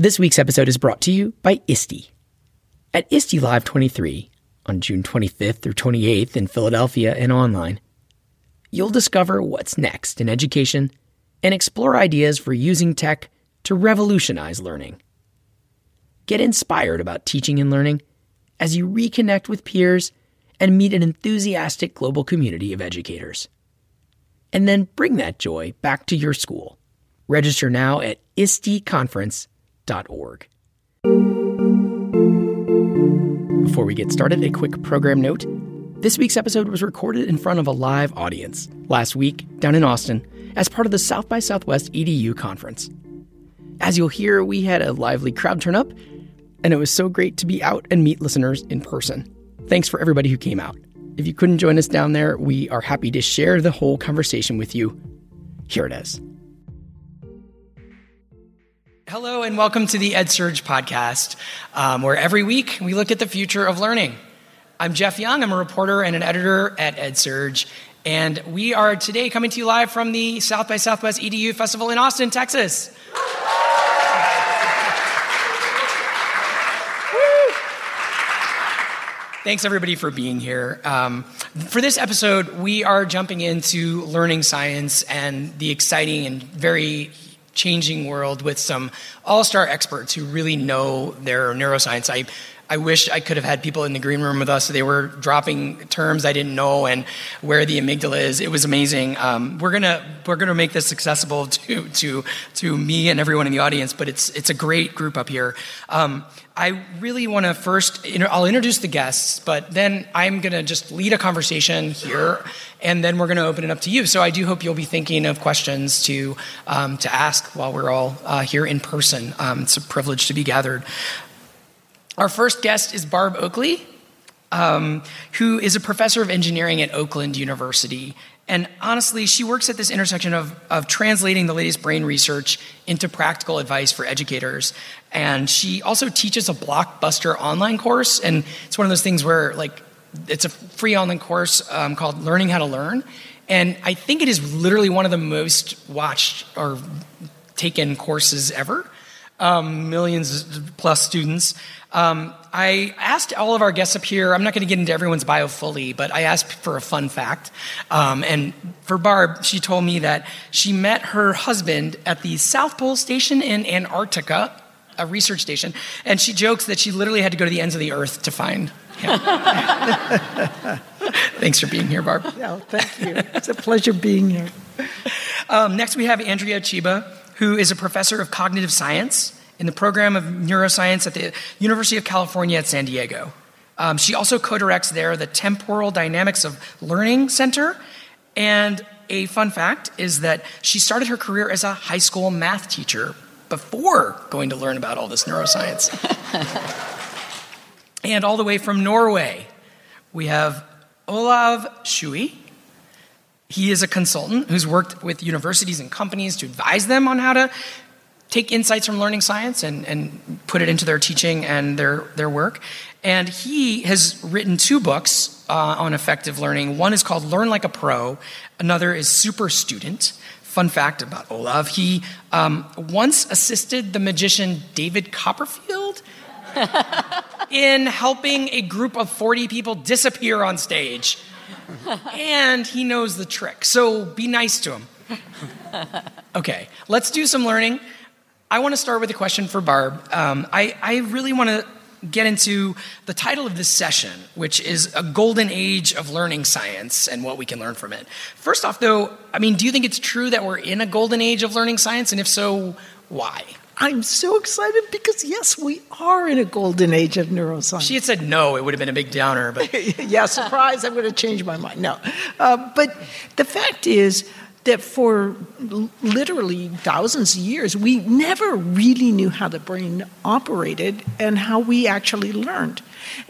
This week's episode is brought to you by ISTE. At ISTE Live 23, on June 25th through 28th in Philadelphia and online, you'll discover what's next in education and explore ideas for using tech to revolutionize learning. Get inspired about teaching and learning as you reconnect with peers and meet an enthusiastic global community of educators. And then bring that joy back to your school. Register now at isteconference.org. Before we get started, a quick program note. This week's episode was recorded in front of a live audience last week down in Austin as part of the South by Southwest EDU conference. As you'll hear, we had a lively crowd turn up, and it was so great to be out and meet listeners in person. Thanks for everybody who came out. If you couldn't join us down there, we are happy to share the whole conversation with you. Here it is. Hello, and welcome to the EdSurge podcast, um, where every week we look at the future of learning. I'm Jeff Young. I'm a reporter and an editor at EdSurge, and we are today coming to you live from the South by Southwest EDU Festival in Austin, Texas. Thanks everybody for being here. Um, for this episode, we are jumping into learning science and the exciting and very changing world with some all star experts who really know their neuroscience. I I wish I could have had people in the green room with us. They were dropping terms I didn't know and where the amygdala is. It was amazing. Um, we're gonna we're gonna make this accessible to to to me and everyone in the audience. But it's it's a great group up here. Um, I really want to first I'll introduce the guests, but then I'm gonna just lead a conversation here, and then we're gonna open it up to you. So I do hope you'll be thinking of questions to um, to ask while we're all uh, here in person. Um, it's a privilege to be gathered. Our first guest is Barb Oakley, um, who is a professor of engineering at Oakland University. And honestly, she works at this intersection of, of translating the latest brain research into practical advice for educators. And she also teaches a blockbuster online course. And it's one of those things where, like, it's a free online course um, called Learning How to Learn. And I think it is literally one of the most watched or taken courses ever. Um, millions plus students. Um, I asked all of our guests up here, I'm not going to get into everyone's bio fully, but I asked for a fun fact. Um, and for Barb, she told me that she met her husband at the South Pole Station in Antarctica, a research station, and she jokes that she literally had to go to the ends of the earth to find him. Thanks for being here, Barb. No, thank you. It's a pleasure being here. Um, next, we have Andrea Chiba, who is a professor of cognitive science in the program of neuroscience at the University of California at San Diego. Um, she also co directs there the Temporal Dynamics of Learning Center. And a fun fact is that she started her career as a high school math teacher before going to learn about all this neuroscience. and all the way from Norway, we have Olav Schewe. He is a consultant who's worked with universities and companies to advise them on how to take insights from learning science and, and put it into their teaching and their, their work. And he has written two books uh, on effective learning. One is called Learn Like a Pro, another is Super Student. Fun fact about Olav he um, once assisted the magician David Copperfield in helping a group of 40 people disappear on stage. And he knows the trick, so be nice to him. Okay, let's do some learning. I want to start with a question for Barb. Um, I, I really want to get into the title of this session, which is A Golden Age of Learning Science and what we can learn from it. First off, though, I mean, do you think it's true that we're in a golden age of learning science? And if so, why? I'm so excited because, yes, we are in a golden age of neuroscience. She had said no, it would have been a big downer, but. yeah, surprise, I'm going to change my mind. No. Uh, but the fact is, that for literally thousands of years, we never really knew how the brain operated and how we actually learned.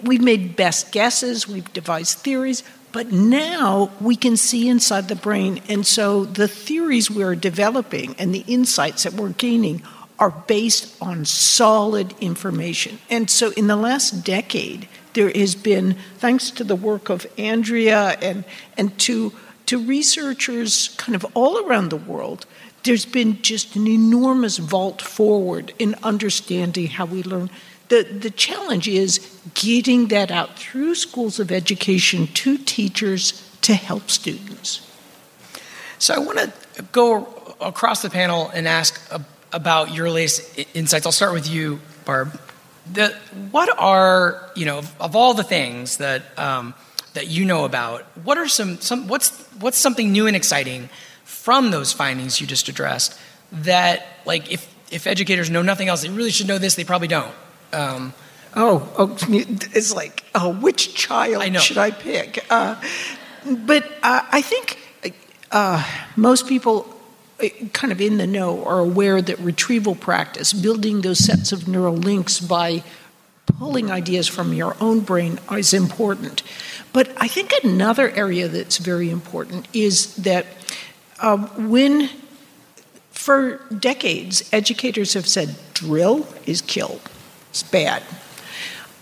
We've made best guesses, we've devised theories, but now we can see inside the brain. And so the theories we're developing and the insights that we're gaining are based on solid information. And so in the last decade, there has been, thanks to the work of Andrea and, and to to researchers kind of all around the world, there's been just an enormous vault forward in understanding how we learn. The, the challenge is getting that out through schools of education to teachers to help students. So I want to go across the panel and ask about your latest insights. I'll start with you, Barb. The, what are you know of all the things that um, that you know about? What are some some what's what's something new and exciting from those findings you just addressed that, like, if, if educators know nothing else, they really should know this, they probably don't. Um, oh, oh, it's like, oh, which child I should I pick? Uh, but uh, I think uh, most people kind of in the know are aware that retrieval practice, building those sets of neural links by pulling ideas from your own brain is important. But I think another area that's very important is that um, when, for decades, educators have said drill is kill, it's bad.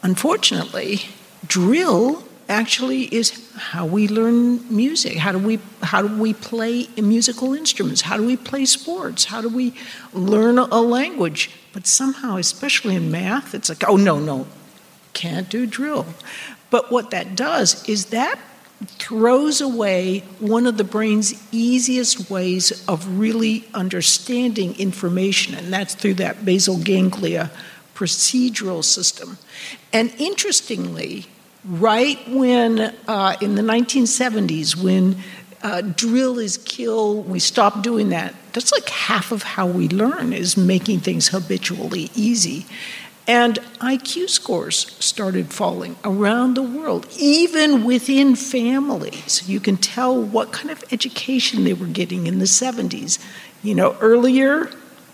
Unfortunately, drill actually is how we learn music. How do we how do we play musical instruments? How do we play sports? How do we learn a language? But somehow, especially in math, it's like, oh no, no, can't do drill. But what that does is that throws away one of the brain's easiest ways of really understanding information, and that's through that basal ganglia procedural system. And interestingly, right when uh, in the 1970s, when uh, drill is kill, we stop doing that. That's like half of how we learn is making things habitually easy. And IQ scores started falling around the world, even within families. You can tell what kind of education they were getting in the 70s. You know, earlier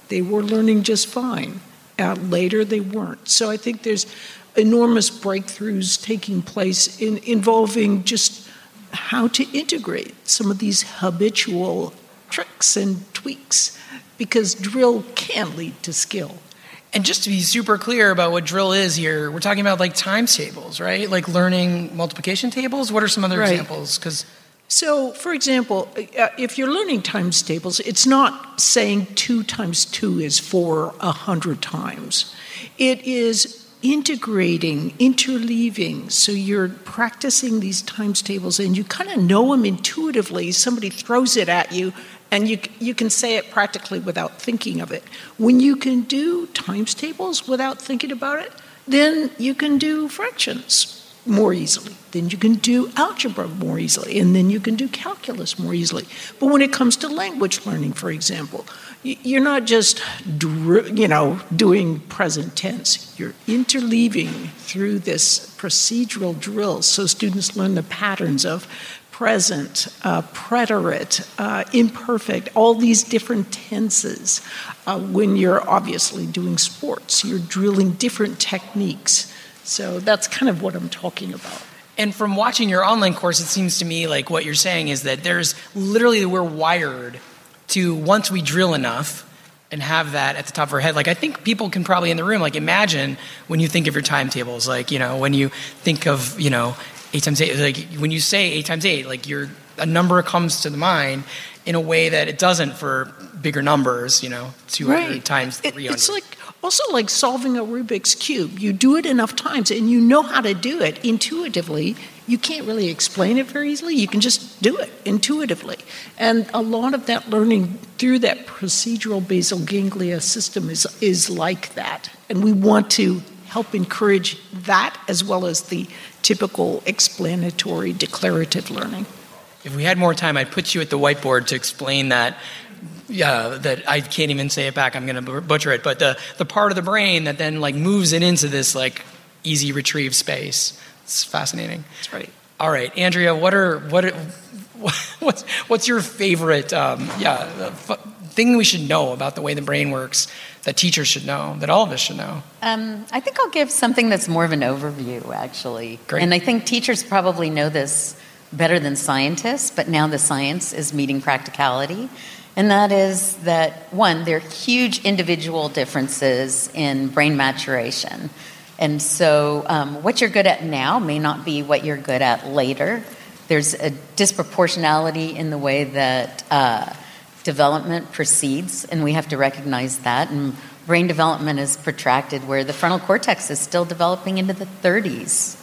they were learning just fine, uh, later they weren't. So I think there's enormous breakthroughs taking place in involving just how to integrate some of these habitual tricks and tweaks because drill can lead to skill. And just to be super clear about what drill is here, we're talking about like times tables, right? Like learning multiplication tables. What are some other right. examples? Because so, for example, uh, if you're learning times tables, it's not saying two times two is four a hundred times. It is integrating, interleaving. So you're practicing these times tables and you kind of know them intuitively. Somebody throws it at you and you, you can say it practically without thinking of it. When you can do times tables without thinking about it, then you can do fractions more easily. Then you can do algebra more easily, and then you can do calculus more easily. But when it comes to language learning, for example, you're not just you know doing present tense. You're interleaving through this procedural drill, so students learn the patterns of present, uh, preterite, uh, imperfect, all these different tenses. Uh, when you're obviously doing sports, you're drilling different techniques. So that's kind of what I'm talking about. And from watching your online course, it seems to me like what you're saying is that there's literally, we're wired to once we drill enough, and have that at the top of our head. Like I think people can probably in the room like imagine when you think of your timetables, like you know when you think of you know eight times eight. Like when you say eight times eight, like you're a number comes to the mind in a way that it doesn't for bigger numbers. You know, two hundred right. times three hundred. It's like also like solving a Rubik's cube. You do it enough times, and you know how to do it intuitively. You can't really explain it very easily. You can just do it intuitively. And a lot of that learning through that procedural basal ganglia system is, is like that. And we want to help encourage that as well as the typical explanatory declarative learning. If we had more time, I'd put you at the whiteboard to explain that. Yeah, that I can't even say it back. I'm going to butcher it, but the the part of the brain that then like moves it into this like easy retrieve space. It's fascinating. That's right. All right, Andrea, what are what what's what's your favorite um, yeah thing we should know about the way the brain works that teachers should know, that all of us should know? Um, I think I'll give something that's more of an overview, actually. Great. And I think teachers probably know this better than scientists, but now the science is meeting practicality. And that is that, one, there are huge individual differences in brain maturation. And so, um, what you're good at now may not be what you're good at later. There's a disproportionality in the way that uh, development proceeds, and we have to recognize that. And brain development is protracted, where the frontal cortex is still developing into the 30s.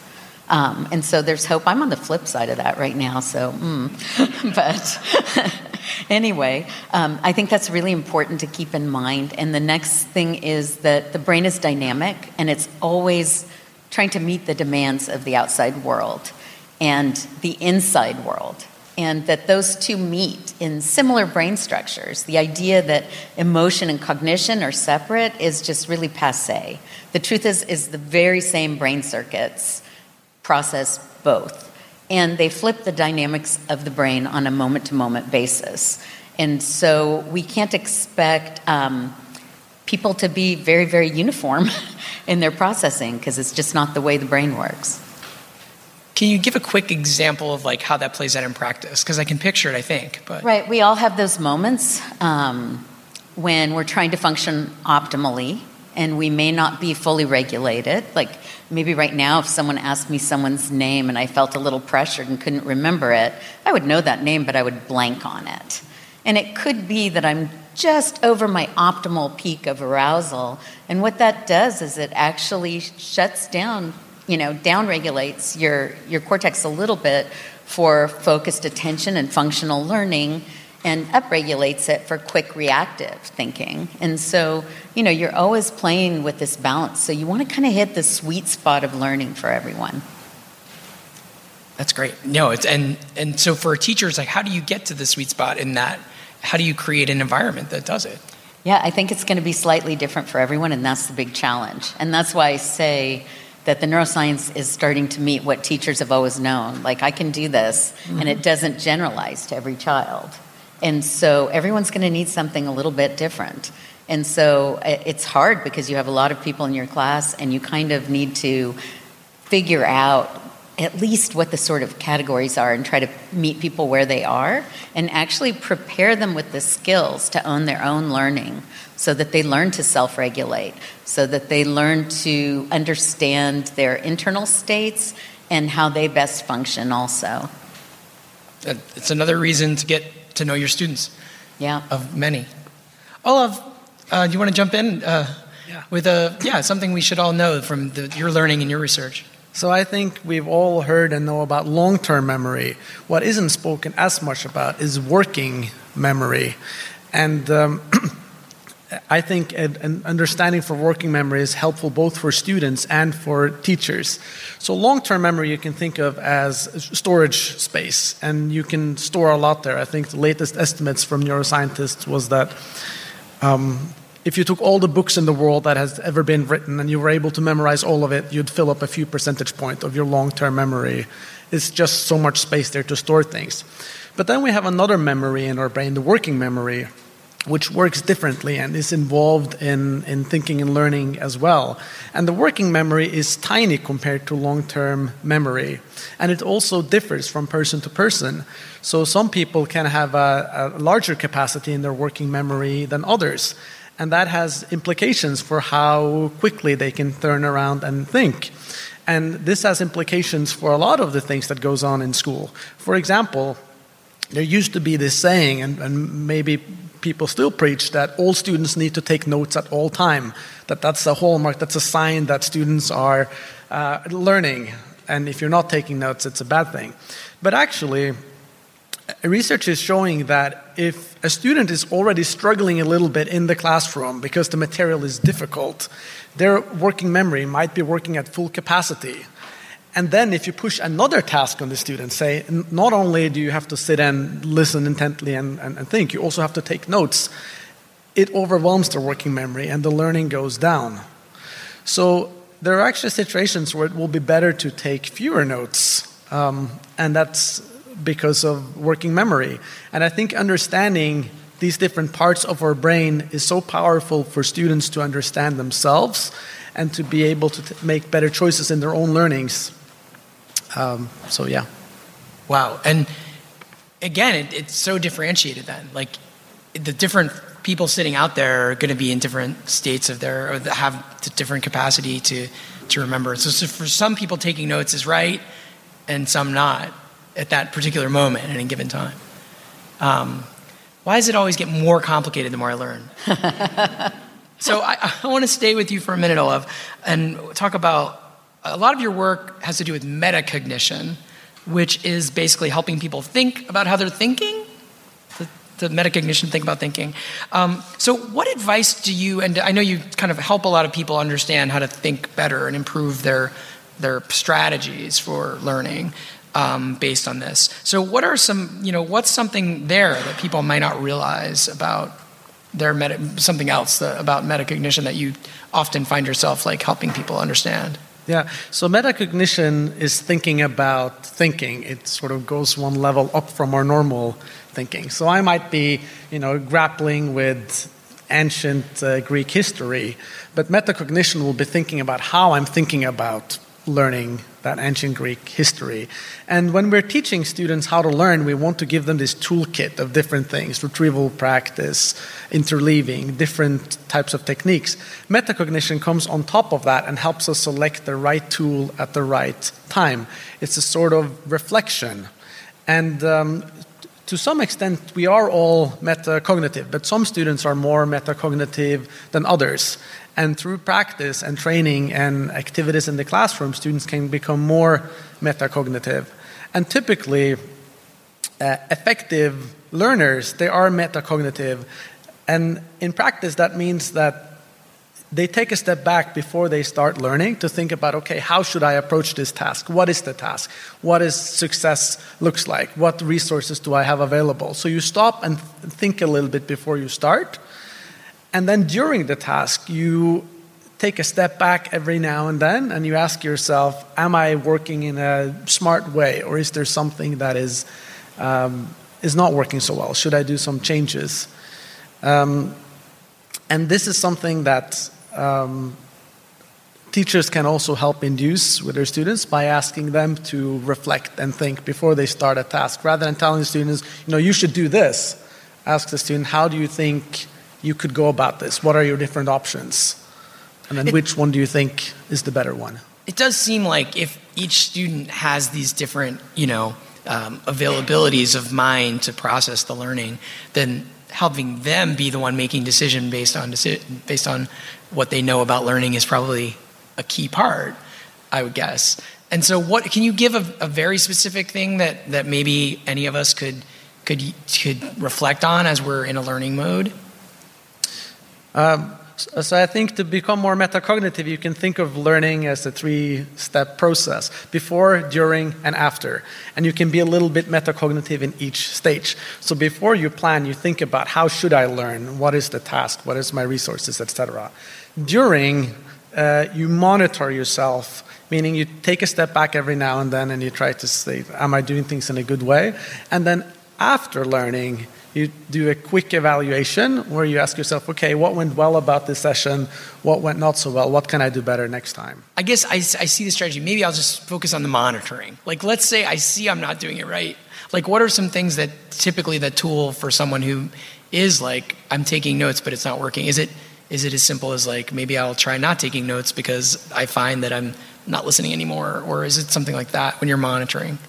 Um, and so there's hope. I'm on the flip side of that right now, so, mm. but anyway, um, I think that's really important to keep in mind. And the next thing is that the brain is dynamic and it's always trying to meet the demands of the outside world and the inside world and that those two meet in similar brain structures. The idea that emotion and cognition are separate is just really passe. The truth is, is the very same brain circuits process both, and they flip the dynamics of the brain on a moment-to-moment basis. And so we can't expect um, people to be very, very uniform in their processing because it's just not the way the brain works. Can you give a quick example of like how that plays out in practice? Because I can picture it, I think. But right, we all have those moments um, when we're trying to function optimally, and we may not be fully regulated. Like maybe right now, if someone asked me someone's name and I felt a little pressured and couldn't remember it, I would know that name, but I would blank on it. And it could be that I'm just over my optimal peak of arousal. And what that does is it actually shuts down you know, downregulates your, your cortex a little bit for focused attention and functional learning and upregulates it for quick reactive thinking. And so, you know, you're always playing with this balance. So you want to kind of hit the sweet spot of learning for everyone. That's great. No, it's and and so for teachers, like how do you get to the sweet spot in that? How do you create an environment that does it? Yeah, I think it's going to be slightly different for everyone, and that's the big challenge. And that's why I say that the neuroscience is starting to meet what teachers have always known. Like, I can do this, mm-hmm. and it doesn't generalize to every child. And so everyone's going to need something a little bit different. And so eh, it's hard because you have a lot of people in your class, and you kind of need to figure out at least what the sort of categories are and try to meet people where they are and actually prepare them with the skills to own their own learning so that they learn to self regulate, so that they learn to understand their internal states and how they best function also. It's another reason to get to know your students. Yeah. Of many. Olav, uh, do you want to jump in uh, yeah. with a yeah something we should all know from the, your learning and your research? So I think we've all heard and know about long-term memory. What isn't spoken as much about is working memory, and um, I think an understanding for working memory is helpful both for students and for teachers. So, long term memory you can think of as storage space, and you can store a lot there. I think the latest estimates from neuroscientists was that um, if you took all the books in the world that has ever been written and you were able to memorize all of it, you'd fill up a few percentage point of your long term memory. It's just so much space there to store things. But then we have another memory in our brain, the working memory which works differently and is involved in, in thinking and learning as well. And the working memory is tiny compared to long term memory. And it also differs from person to person. So some people can have a, a larger capacity in their working memory than others. And that has implications for how quickly they can turn around and think. And this has implications for a lot of the things that goes on in school. For example, there used to be this saying, and, and maybe people still preach that all students need to take notes at all time that that's a hallmark that's a sign that students are uh, learning. And if you're not taking notes it's a bad thing. But actually research is showing that if a student is already struggling a little bit in the classroom because the material is difficult their working memory might be working at full capacity and then, if you push another task on the student, say, not only do you have to sit and listen intently and, and, and, think, you also have to take notes, it overwhelms their working memory and the learning goes down. So, there are actually situations where it will be better to take fewer notes, um, and that's because of working memory. And I think understanding these different parts of our brain is so powerful for students to understand themselves and to be able to make better choices in their own learnings um, so yeah. Wow. And again, it, it's so differentiated then. Like the different people sitting out there are going to be in different states of their, or have different capacity to, to remember. So, so for some people, taking notes is right and some not at that particular moment at any given time. Um, why does it always get more complicated the more I learn? so I, I want to stay with you for a minute, Olav, and talk about a lot of your work has to do with metacognition, which is basically helping people think about how they're thinking. The, the metacognition, think about thinking. Um, so, what advice do you, and I know you kind of help a lot of people understand how to think better and improve their, their strategies for learning um, based on this. So, what are some, you know, what's something there that people might not realize about their meta, something else that, about metacognition that you often find yourself like helping people understand? Yeah, so metacognition is thinking about thinking. It sort of goes one level up from our normal thinking. So I might be, you know, grappling with ancient uh, Greek history, but metacognition will be thinking about how I'm thinking about learning that ancient Greek history. And when we're teaching students how to learn, we want to give them this toolkit of different things retrieval practice, interleaving, different types of techniques. Metacognition comes on top of that and helps us select the right tool at the right time. It's a sort of reflection. And um, to some extent, we are all metacognitive, but some students are more metacognitive than others. And through practice and training and activities in the classroom, students can become more metacognitive. And typically, uh, effective learners, they are metacognitive. And in practice, that means that they take a step back before they start learning to think about okay how should i approach this task? What is the task? What is success looks like? What resources do i have available? So you stop and think a little bit before you start and then during the task, you take a step back every now and then and you ask yourself, Am I working in a smart way? Or is there something that is, um, is not working so well? Should I do some changes? Um, and this is something that um, teachers can also help induce with their students by asking them to reflect and think before they start a task. Rather than telling the students, you know, you should do this, ask the student, How do you think? You could go about this? What are your different options? And then it, which one do you think is the better one? It does seem like if each student has these different, you know, um, availabilities of mind to process the learning, then helping them be the one making decision based on based on what they know about learning is probably a key part, I would guess. And so, what can you give a, a very specific thing that that maybe any of us could could could reflect on as we're in a learning mode? Um, so I think to become more metacognitive, you can think of learning as a three-step process: before, during, and after. And you can be a little bit metacognitive in each stage. So before you plan, you think about how should I learn? What is the task? What is my resources, etc. During, uh, you monitor yourself, meaning you take a step back every now and then, and you try to say, "Am I doing things in a good way?" And then after learning you do a quick evaluation where you ask yourself, okay, what went well about this session? What went not so well? What can I do better next time? I guess I, I see the strategy. Maybe I'll just focus on the monitoring. Like, let's say I see I'm not doing it right. Like, what are some things that typically the tool for someone who is like, I'm taking notes, but it's not working? Is it, is it as simple as like, maybe I'll try not taking notes because I find that I'm not listening anymore? Or is it something like that when you're monitoring?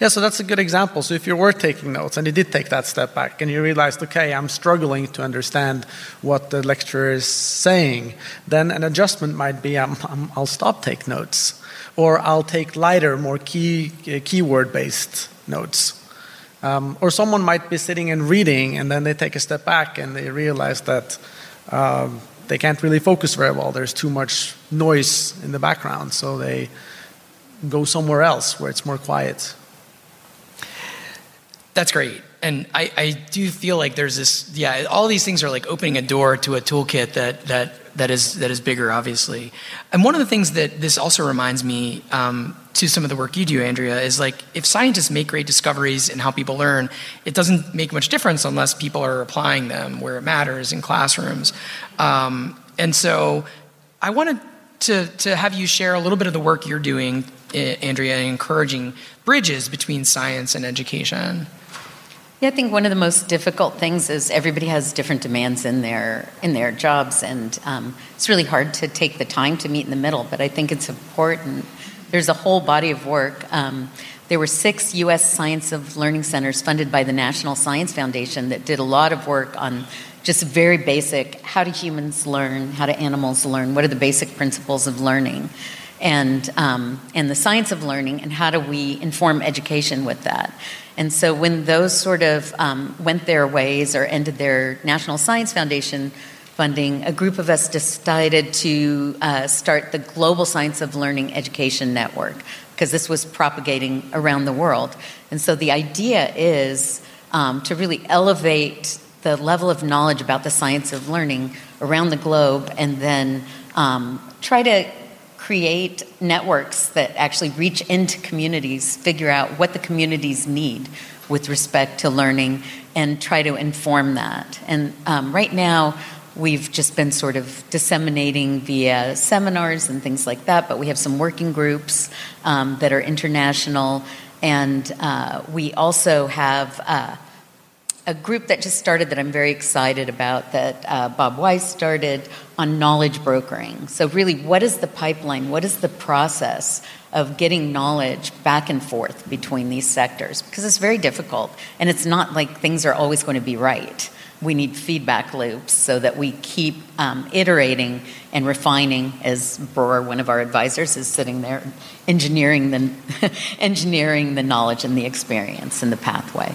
Yeah, so that's a good example. So if you were taking notes and you did take that step back and you realized, okay, I'm struggling to understand what the lecturer is saying, then an adjustment might be um, um, I'll stop take notes, or I'll take lighter, more key uh, keyword based notes. Um, or someone might be sitting and reading, and then they take a step back and they realize that um, they can't really focus very well. There's too much noise in the background, so they go somewhere else where it's more quiet. That's great. And I, I do feel like there's this, yeah, all these things are like opening a door to a toolkit that, that, that, is, that is bigger, obviously. And one of the things that this also reminds me um, to some of the work you do, Andrea, is like if scientists make great discoveries in how people learn, it doesn't make much difference unless people are applying them where it matters in classrooms. Um, and so I wanted to, to have you share a little bit of the work you're doing, eh, Andrea, encouraging bridges between science and education. Yeah, I think one of the most difficult things is everybody has different demands in their in their jobs, and um, it's really hard to take the time to meet in the middle. But I think it's important there's a whole body of work. Um, there were six U.S. Science of Learning centers funded by the National Science Foundation that did a lot of work on just very basic how do humans learn, how do animals learn, what are the basic principles of learning, and, um, and the science of learning, and how do we inform education with that. And so when those sort of um, went their ways or ended their National Science Foundation funding, a group of us decided to uh, start the Global Science of Learning Education Network because this was propagating around the world. And so the idea is um, to really elevate the level of knowledge about the science of learning around the globe and then um, try to create networks that actually reach into communities, figure out what the communities need with respect to learning, and try to inform that. And um, right now, we've just been sort of disseminating via seminars and things like that, but we have some working groups um, that are international, and uh, we also have. Uh, a group that just started that I'm very excited about that uh, Bob Weiss started on knowledge brokering. So, really, what is the pipeline? What is the process of getting knowledge back and forth between these sectors? Because it's very difficult, and it's not like things are always going to be right. We need feedback loops so that we keep um, iterating and refining. As Bror, one of our advisors, is sitting there engineering the engineering the knowledge and the experience and the pathway.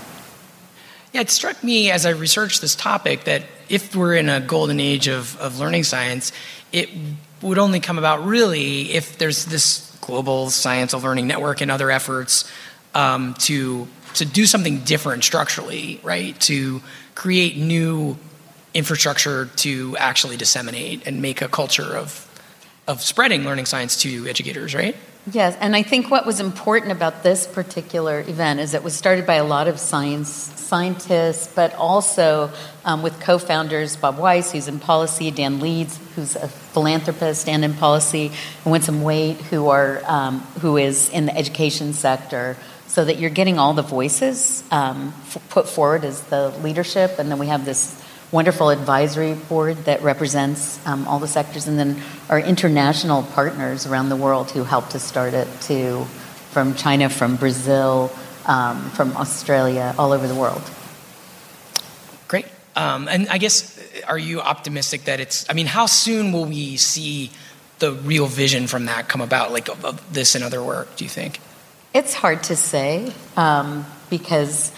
Yeah, it struck me as I researched this topic that if we're in a golden age of, of learning science, it would only come about really if there's this global science of learning network and other efforts um, to to do something different structurally, right? To create new infrastructure to actually disseminate and make a culture of of spreading learning science to educators, right? Yes, and I think what was important about this particular event is it was started by a lot of science scientists, but also um, with co-founders Bob Weiss, who's in policy, Dan Leeds, who's a philanthropist and in policy, and Winsome Waite, who are um, who is in the education sector. So that you're getting all the voices um, f- put forward as the leadership, and then we have this wonderful advisory board that represents um, all the sectors, and then our international partners around the world who helped us start it too, from China, from Brazil, um, from Australia, all over the world. Great. Um, and I guess, are you optimistic that it's, I mean, how soon will we see the real vision from that come about, like of, of this and other work, do you think? It's hard to say um, because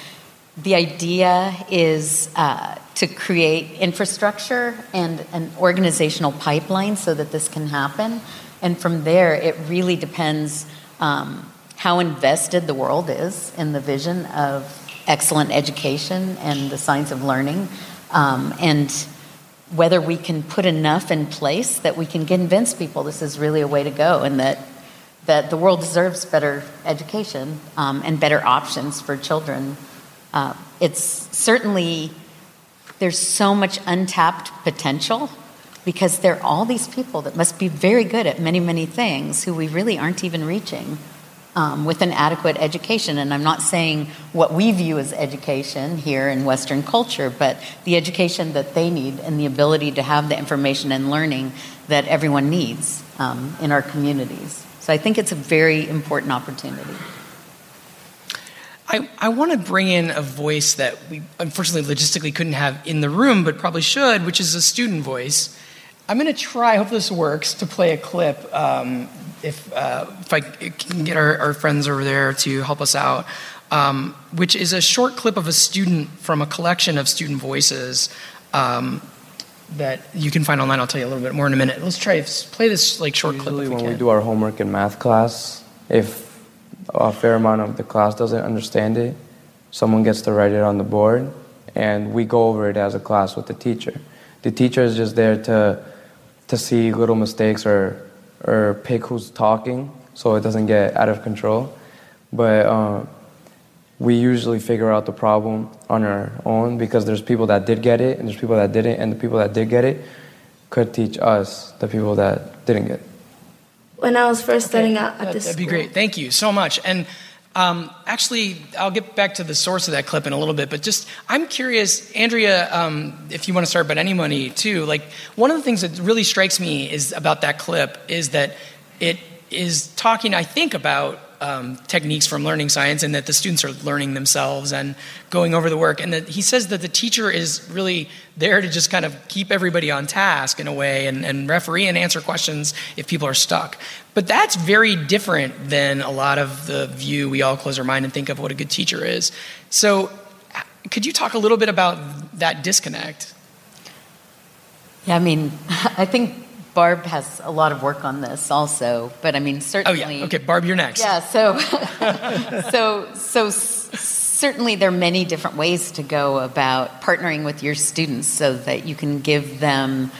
the idea is uh, to create infrastructure and an organizational pipeline so that this can happen. And from there, it really depends um, how invested the world is in the vision of excellent education and the science of learning, um, and whether we can put enough in place that we can convince people this is really a way to go and that that the world deserves better education um, and better options for children. Uh, it's certainly there's so much untapped potential because there are all these people that must be very good at many, many things who we really aren't even reaching um, with an adequate education. And I'm not saying what we view as education here in Western culture, but the education that they need and the ability to have the information and learning that everyone needs um, in our communities. So I think it's a very important opportunity. I, I want to bring in a voice that we unfortunately logistically couldn't have in the room, but probably should, which is a student voice. I'm going to try, hope this works, to play a clip. Um, if, uh, if I can get our, our, friends over there to help us out, um, which is a short clip of a student from a collection of student voices um, that you can find online. I'll tell you a little bit more in a minute. Let's try play this like short Usually clip. when we, we do our homework in math class, if a fair amount of the class doesn't understand it, someone gets to write it on the board, and we go over it as a class with the teacher. The teacher is just there to to see little mistakes or or pick who's talking so it doesn't get out of control. But uh, we usually figure out the problem on our own because there's people that did get it and there's people that didn't, and the people that did get it could teach us the people that didn't get it when I was first starting out at this That'd be school. great. Thank you so much. And um, actually, I'll get back to the source of that clip in a little bit, but just I'm curious, Andrea, um, if you want to start, but anybody too. Like one of the things that really strikes me is about that clip is that it is talking, I think, about um, techniques from learning science and that the students are learning themselves and going over the work. And that he says that the teacher is really there to just kind of keep everybody on task in a way and, and referee and answer questions if people are stuck. But that's very different than a lot of the view we all close our mind and think of what a good teacher is. So, could you talk a little bit about that disconnect? Yeah, I mean, I think Barb has a lot of work on this also, but I mean, certainly. Oh yeah. Okay, Barb, you're next. Yeah. So, so, so certainly there are many different ways to go about partnering with your students so that you can give them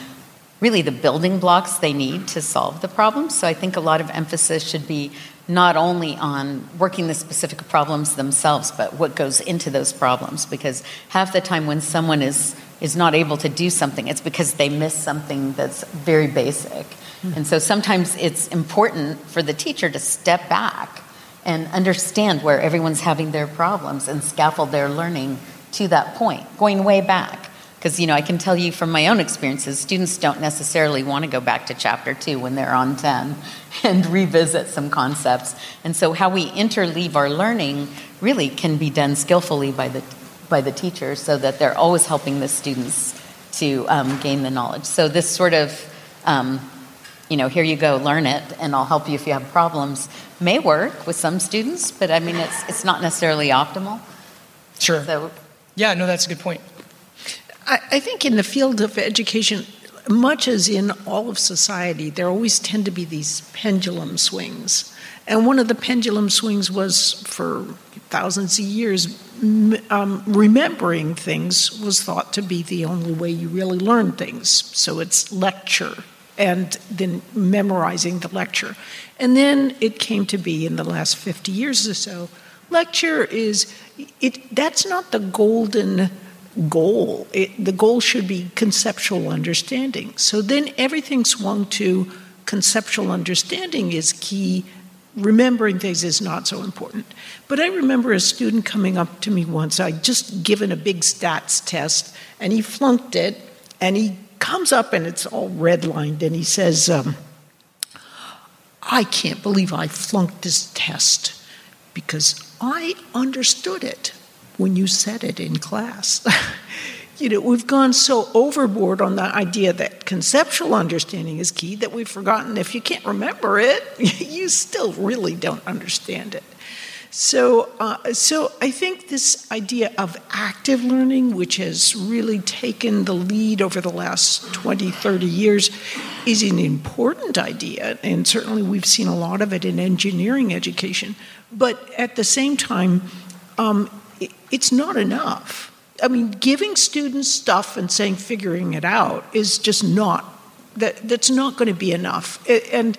really the building blocks they need to solve the problem. So I think a lot of emphasis should be not only on working the specific problems themselves, but what goes into those problems. Because half the time when someone is is not able to do something, it's because they miss something that's very basic. Mm-hmm. And so sometimes it's important for the teacher to step back and understand where everyone's having their problems and scaffold their learning to that point, going way back. Because, you know, I can tell you from my own experiences, students don't necessarily want to go back to chapter two when they're on 10 and revisit some concepts. And so, how we interleave our learning really can be done skillfully by the by the teachers so that they're always helping the students to um, gain the knowledge. So this sort of, um, you know, here you go, learn it, and I'll help you if you have problems, may work with some students, but I mean, it's it's not necessarily optimal. Sure. So, yeah, no, that's a good point. I, I think in the field of education, much as in all of society, there always tend to be these pendulum swings. And one of the pendulum swings was for thousands of years, um, remembering things was thought to be the only way you really learn things. So it's lecture and then memorizing the lecture. And then it came to be in the last 50 years or so, lecture is, it, that's not the golden goal. It, the goal should be conceptual understanding. So then everything swung to conceptual understanding is key remembering things is not so important. But I remember a student coming up to me once. I'd just given a big stats test, and he flunked it. And he comes up, and it's all redlined, and he says, um, I can't believe I flunked this test because I understood it when you said it in class. you know, we've gone so overboard on the idea that conceptual understanding is key that we've forgotten if you can't remember it, you still really don't understand it. So, uh, so I think this idea of active learning, which has really taken the lead over the last 20, 30 years, is an important idea. And certainly we've seen a lot of it in engineering education. But at the same time, um, it, it's not enough. I mean, giving students stuff and saying figuring it out is just not that that's not going to be enough. And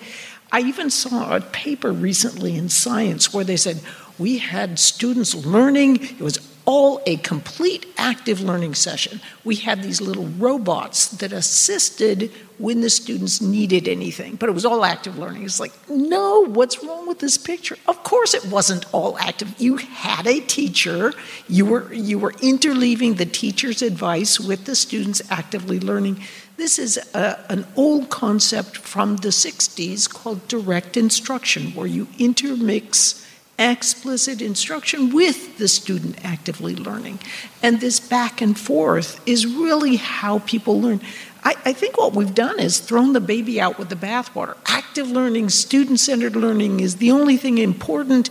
I even saw a paper recently in Science where they said we had students learning. It was all a complete active learning session. We had these little robots that assisted when the students needed anything, but it was all active learning. It's like, no, what's wrong with this picture? Of course it wasn't all active. You had a teacher, you were you were interleaving the teacher's advice with the students actively learning. This is a, an old concept from the 60s called direct instruction, where you intermix explicit instruction with the student actively learning. And this back and forth is really how people learn. I, I think what we've done is thrown the baby out with the bathwater. Active learning, student centered learning is the only thing important.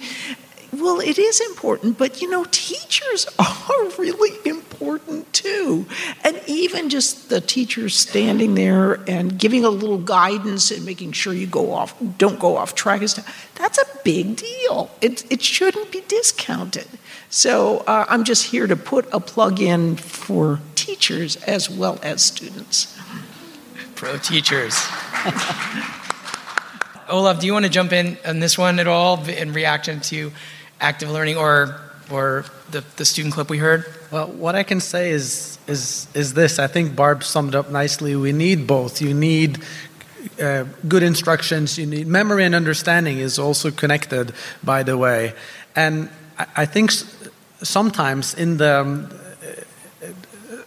Well, it is important, but you know, teachers are really important too. And even just the teachers standing there and giving a little guidance and making sure you go off, don't go off track, that's a big deal. It, it shouldn't be discounted. So uh, I'm just here to put a plug in for teachers as well as students. Pro teachers. Olav, do you want to jump in on this one at all in reaction to active learning or or the, the student clip we heard? Well, what I can say is is is this. I think Barb summed up nicely. We need both. You need uh, good instructions. You need memory and understanding is also connected, by the way. And I, I think sometimes in the um,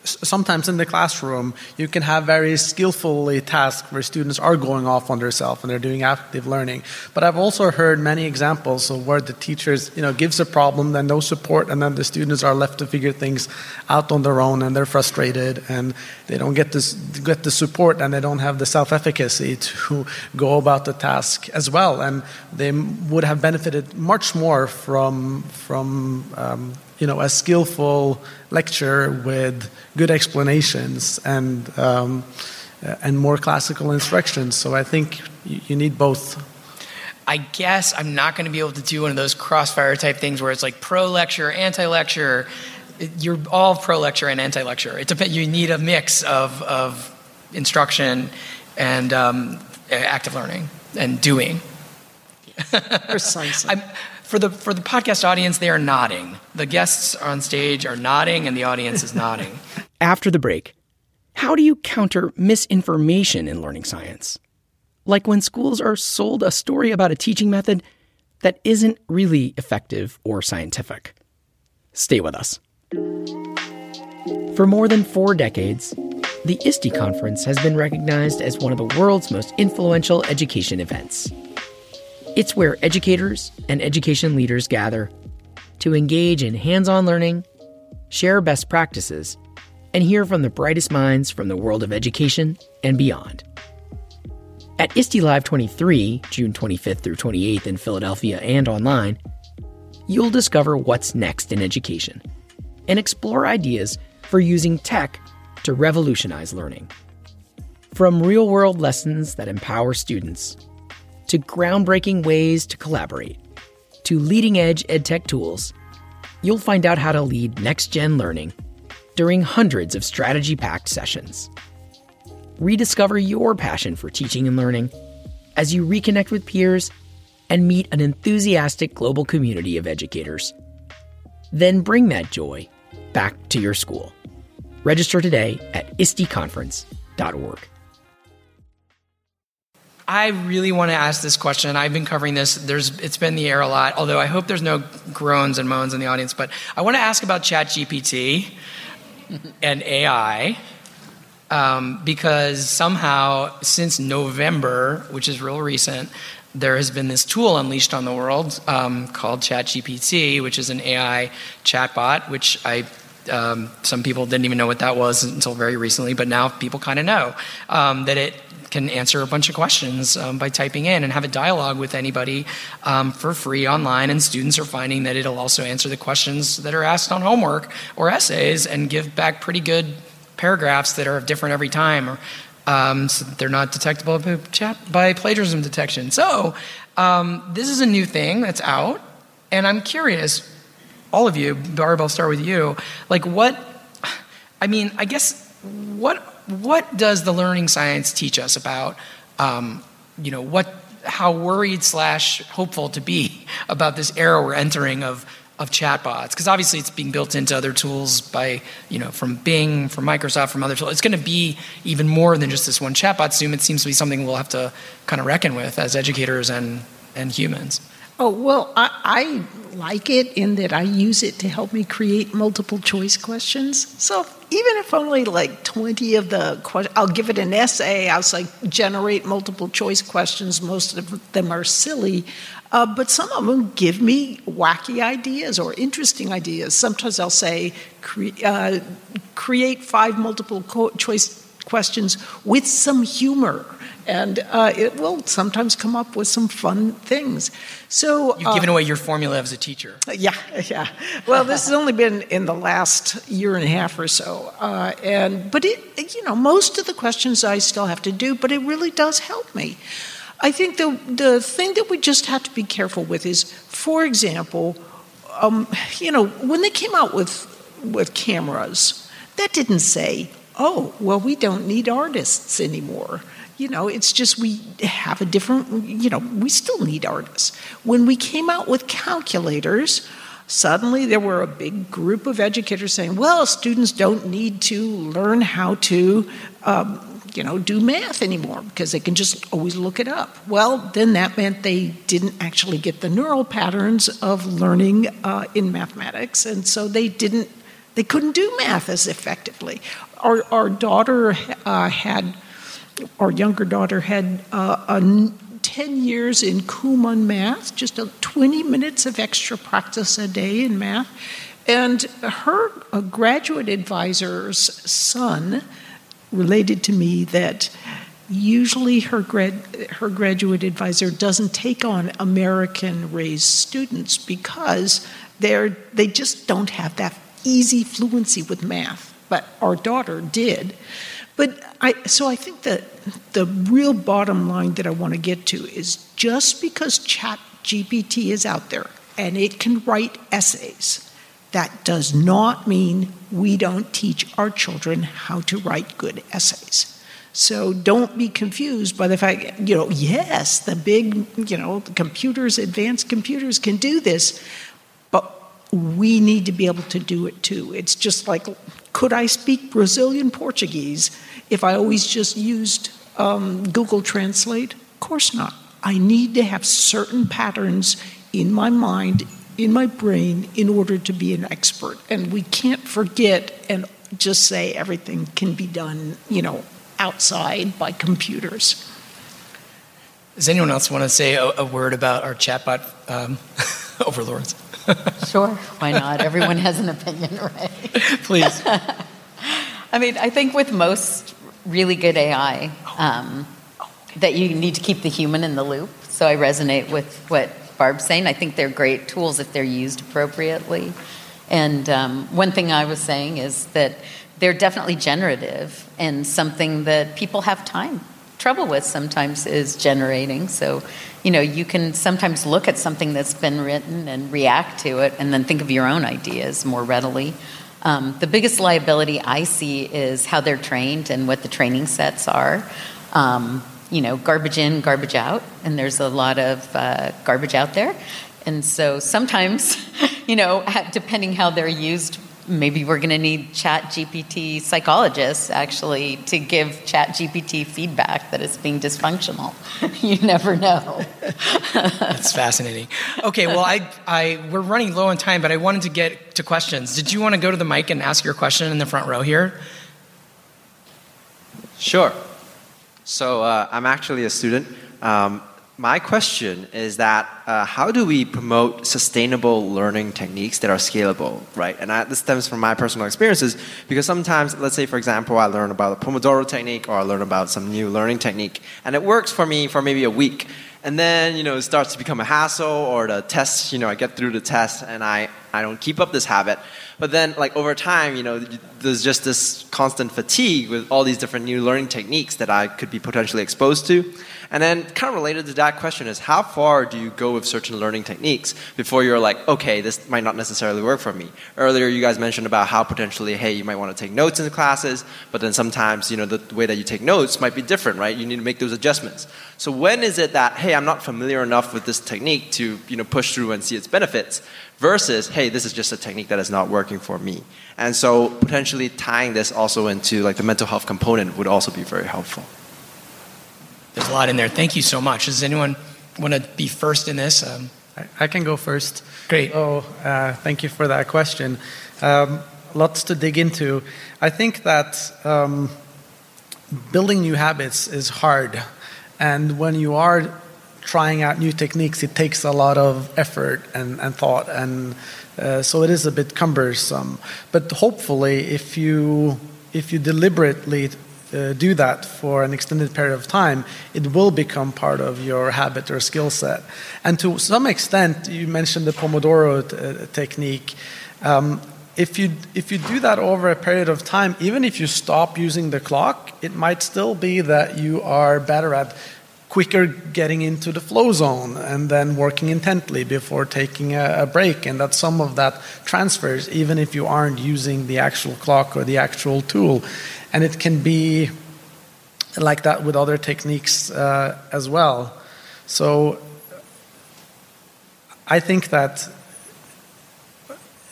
sometimes in the classroom, you can have very skillfully tasks where students are going off on themselves and they're doing active learning. But I've also heard many examples of where the teachers, you know, gives a problem, then no support, and then the students are left to figure things out on their own, and they're frustrated, and they don't get this get the support, and they don't have the self-efficacy to go about the task as well, and they would have benefited much more from from um, you know, a skillful lecture with good explanations and, um, and more classical instructions. So I think you need both. I guess I'm not going to be able to do one of those crossfire type things where it's like pro lecture, anti lecture. You're all pro lecture and anti lecture. It depends. You need a mix of, of instruction and um, active learning and doing. Precisely. for the for the podcast audience, they are nodding. The guests on stage are nodding, and the audience is nodding. After the break, how do you counter misinformation in learning science? Like when schools are sold a story about a teaching method that isn't really effective or scientific. Stay with us. For more than four decades, the ISTE Conference has been recognized as one of the world's most influential education events. It's where educators and education leaders gather to engage in hands on learning, share best practices, and hear from the brightest minds from the world of education and beyond. At ISTE Live 23, June 25th through 28th in Philadelphia and online, you'll discover what's next in education and explore ideas for using tech to revolutionize learning. From real world lessons that empower students to groundbreaking ways to collaborate, to leading edge edtech tools, you'll find out how to lead next gen learning during hundreds of strategy packed sessions. Rediscover your passion for teaching and learning as you reconnect with peers and meet an enthusiastic global community of educators. Then bring that joy back to your school. Register today at isteconference.org. I really want to ask this question. I've been covering this. There's, it's been the air a lot, although I hope there's no groans and moans in the audience. But I want to ask about ChatGPT and AI um, because somehow since November, which is real recent, there has been this tool unleashed on the world um, called ChatGPT, which is an AI chatbot, which I um, some people didn't even know what that was until very recently, but now people kind of know um, that it can answer a bunch of questions um, by typing in and have a dialogue with anybody um, for free online. And students are finding that it'll also answer the questions that are asked on homework or essays and give back pretty good paragraphs that are different every time. Or, um, so they're not detectable by plagiarism detection. So um, this is a new thing that's out, and I'm curious, all of you, Barb, I'll start with you. Like, what? I mean, I guess what what does the learning science teach us about, um, you know, what, how worried slash hopeful to be about this era we're entering of of chatbots because obviously it's being built into other tools by you know from Bing, from Microsoft, from other tools. It's going to be even more than just this one chatbot. Soon it seems to be something we'll have to kind of reckon with as educators and and humans. Oh well, I, I like it in that I use it to help me create multiple choice questions. So even if only like 20 of the questions, I'll give it an essay, I'll like generate multiple choice questions. Most of them are silly, uh, but some of them give me wacky ideas or interesting ideas. Sometimes I'll say, cre- uh, create five multiple co- choice questions with some humor and uh, it will sometimes come up with some fun things. So you've uh, given away your formula as a teacher. Yeah, yeah. Well, this has only been in the last year and a half or so, uh, and but it, you know, most of the questions I still have to do, but it really does help me. I think the the thing that we just have to be careful with is, for example, um, you know, when they came out with with cameras, that didn't say, "Oh, well, we don't need artists anymore." You know, it's just we have a different, you know, we still need artists. When we came out with calculators, suddenly there were a big group of educators saying, well, students don't need to learn how to. Um, you know, do math anymore because they can just always look it up. Well, then that meant they didn't actually get the neural patterns of learning uh, in mathematics, and so they didn't They couldn't do math as effectively. Our, our daughter uh, had, our younger daughter had uh, a 10 years in Kumon math, just a 20 minutes of extra practice a day in math. And her graduate advisor's son related to me that usually her, grad, her graduate advisor doesn't take on American raised students because they're, they just don't have that easy fluency with math. But our daughter did. But I, so I think that the real bottom line that I want to get to is just because Chat GPT is out there and it can write essays, that does not mean we don't teach our children how to write good essays. So don't be confused by the fact, you know, yes, the big, you know, computers, advanced computers can do this, but we need to be able to do it too. It's just like, could I speak Brazilian Portuguese if I always just used um, Google Translate? Of course not. I need to have certain patterns in my mind, in my brain, in order to be an expert. And we can't forget and just say everything can be done, you know, outside by computers. Does anyone else want to say a, a word about our chatbot um, overlords? sure, why not? Everyone has an opinion, right? Please. I mean, I think with most really good AI, um, that you need to keep the human in the loop. So I resonate with what Barb's saying. I think they're great tools if they're used appropriately. And um, one thing I was saying is that they're definitely generative and something that people have time trouble with sometimes is generating so you know you can sometimes look at something that's been written and react to it and then think of your own ideas more readily. Um, the biggest liability i see is how they're trained and what the training sets are. Um, you know garbage in garbage out and there's a lot of uh, garbage out there. And so sometimes you know depending how they're used maybe we're going to need chat gpt psychologists actually to give chat gpt feedback that it's being dysfunctional. You never know. That's fascinating. Okay well I, I we're running low on time but i wanted to get to questions. Did you want to go to the mic and ask your question in the front row here? Sure. So uh, i'm actually a student. Um, my question is that uh, how do we promote sustainable learning techniques that are scalable, right? And I, this stems from my personal experiences because sometimes, let's say, for example, I learn about the Pomodoro technique or I learn about some new learning technique, and it works for me for maybe a week. And then, you know, it starts to become a hassle or the test, you know, I get through the test and I, I don't keep up this habit. But then, like, over time, you know, there's just this constant fatigue with all these different new learning techniques that I could be potentially exposed to. And then, kind of related to that question is how far do you go with certain learning techniques before you're like, okay, this might not necessarily work for me? Earlier, you guys mentioned about how potentially, hey, you might want to take notes in the classes, but then sometimes, you know, the way that you take notes might be different, right? You need to make those adjustments. So when is it that, hey, I'm not familiar enough with this technique to, you know, push through and see its benefits? Versus, hey, this is just a technique that is not working for me. And so potentially tying this also into like the mental health component would also be very helpful. There's a lot in there. Thank you so much. Does anyone want to be first in this? Um, I, I, can go first. Great. Oh, uh, thank you for that question. Um, lots to dig into. I think that um, building new habits is hard. And when you are trying out new techniques, it takes a lot of effort and, and thought. And uh, so it is a bit cumbersome. But hopefully, if you, if you deliberately uh, do that for an extended period of time, it will become part of your habit or skill set. And to some extent, you mentioned the Pomodoro uh, technique. Um, if you if you do that over a period of time, even if you stop using the clock, it might still be that you are better at quicker getting into the flow zone and then working intently before taking a, a, break and that some of that transfers even if you aren't using the actual clock or the actual tool and it can be like that with other techniques uh, as well. So I think that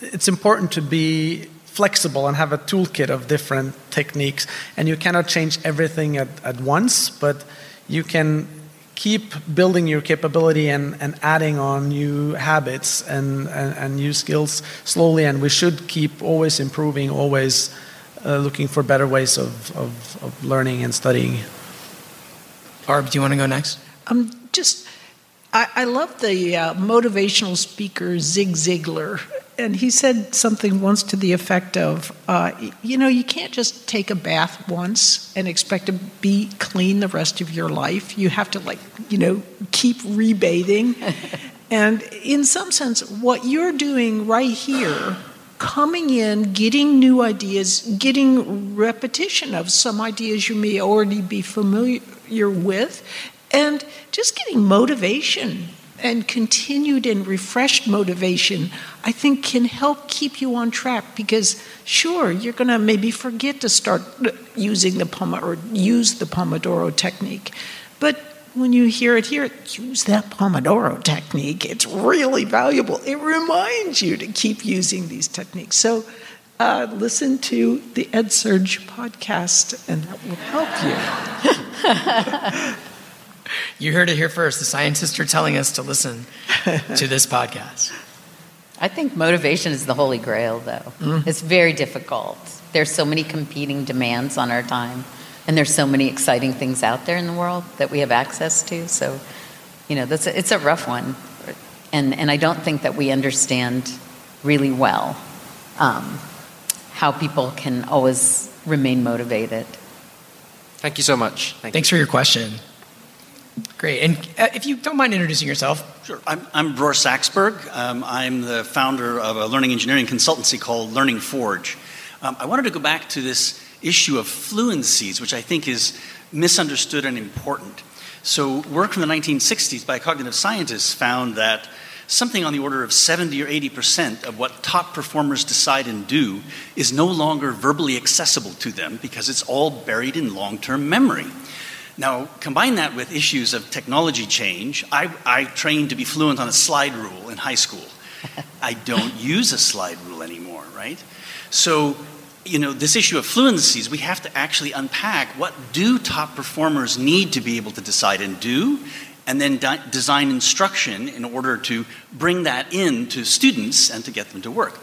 it's important to be flexible and have a toolkit of different techniques. And you cannot change everything at, at once, but you can keep building your capability and, and adding on new habits and, and, and new skills slowly. And we should keep always improving, always uh, looking for better ways of, of, of learning and studying. Barb, do you want to go next? Um, just, I, I love the uh, motivational speaker Zig Ziglar, and he said something once to the effect of, uh, you know, you can't just take a bath once and expect to be clean the rest of your life. You have to, like, you know, keep rebathing. and in some sense, what you're doing right here coming in, getting new ideas, getting repetition of some ideas you may already be familiar with, and just getting motivation and continued and refreshed motivation, I think can help keep you on track because sure, you're going to maybe forget to start using the Pomodoro or use the Pomodoro technique. But when you hear it here, use that Pomodoro technique. It's really valuable. It reminds you to keep using these techniques. So uh, listen to the EdSurge podcast, and that will help you. you heard it here first. The scientists are telling us to listen to this podcast. I think motivation is the holy grail, though. Mm. It's very difficult. There's so many competing demands on our time. And there's so many exciting things out there in the world that we have access to. So, you know, that's a, it's a rough one. And, and I don't think that we understand really well um, how people can always remain motivated. Thank you so much. Thank Thanks you. for your question. Great. And uh, if you don't mind introducing yourself. Sure. I'm, I'm Bror Saxberg. Um, I'm the founder of a learning engineering consultancy called Learning Forge. Um, I wanted to go back to this issue of fluencies, which I think is misunderstood and important. So, work from the 1960s by cognitive scientists found that something on the order of 70 or 80 percent of what top performers decide and do is no longer verbally accessible to them because it's all buried in long term memory. Now, combine that with issues of technology change. I, I trained to be fluent on a slide rule in high school. I don't use a slide rule anymore, right? So, you know, this issue of fluencies, we have to actually unpack what do top performers need to be able to decide and do, and then design instruction in order to bring that in to students and to get them to work.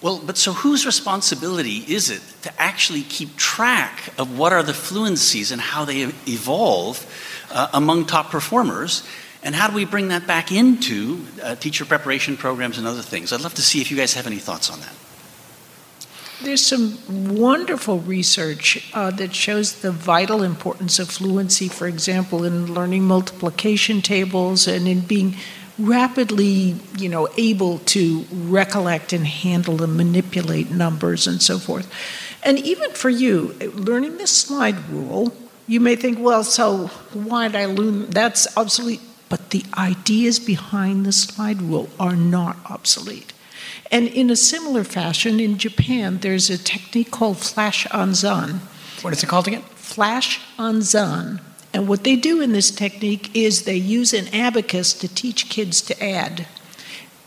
Well, but so whose responsibility is it to actually keep track of what are the fluencies and how they evolve uh, among top performers? And how do we bring that back into uh, teacher preparation programs and other things? I'd love to see if you guys have any thoughts on that. There's some wonderful research uh, that shows the vital importance of fluency, for example, in learning multiplication tables and in being rapidly, you know, able to recollect and handle and manipulate numbers and so forth. And even for you, learning the slide rule, you may think, well, so why did I learn? That's obsolete. But the ideas behind the slide rule are not obsolete. And in a similar fashion, in Japan, there's a technique called flash anzan. What is it called again? Flash anzan. And what they do in this technique is they use an abacus to teach kids to add.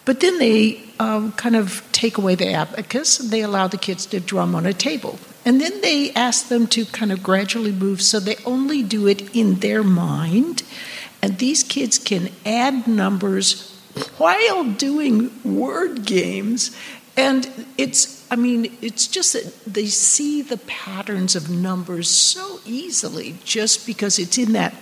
But then they um, kind of take away the abacus and they allow the kids to drum on a table. And then they ask them to kind of gradually move so they only do it in their mind. And these kids can add numbers while doing word games. And it's, I mean, it's just that they see the patterns of numbers so easily just because it's in that,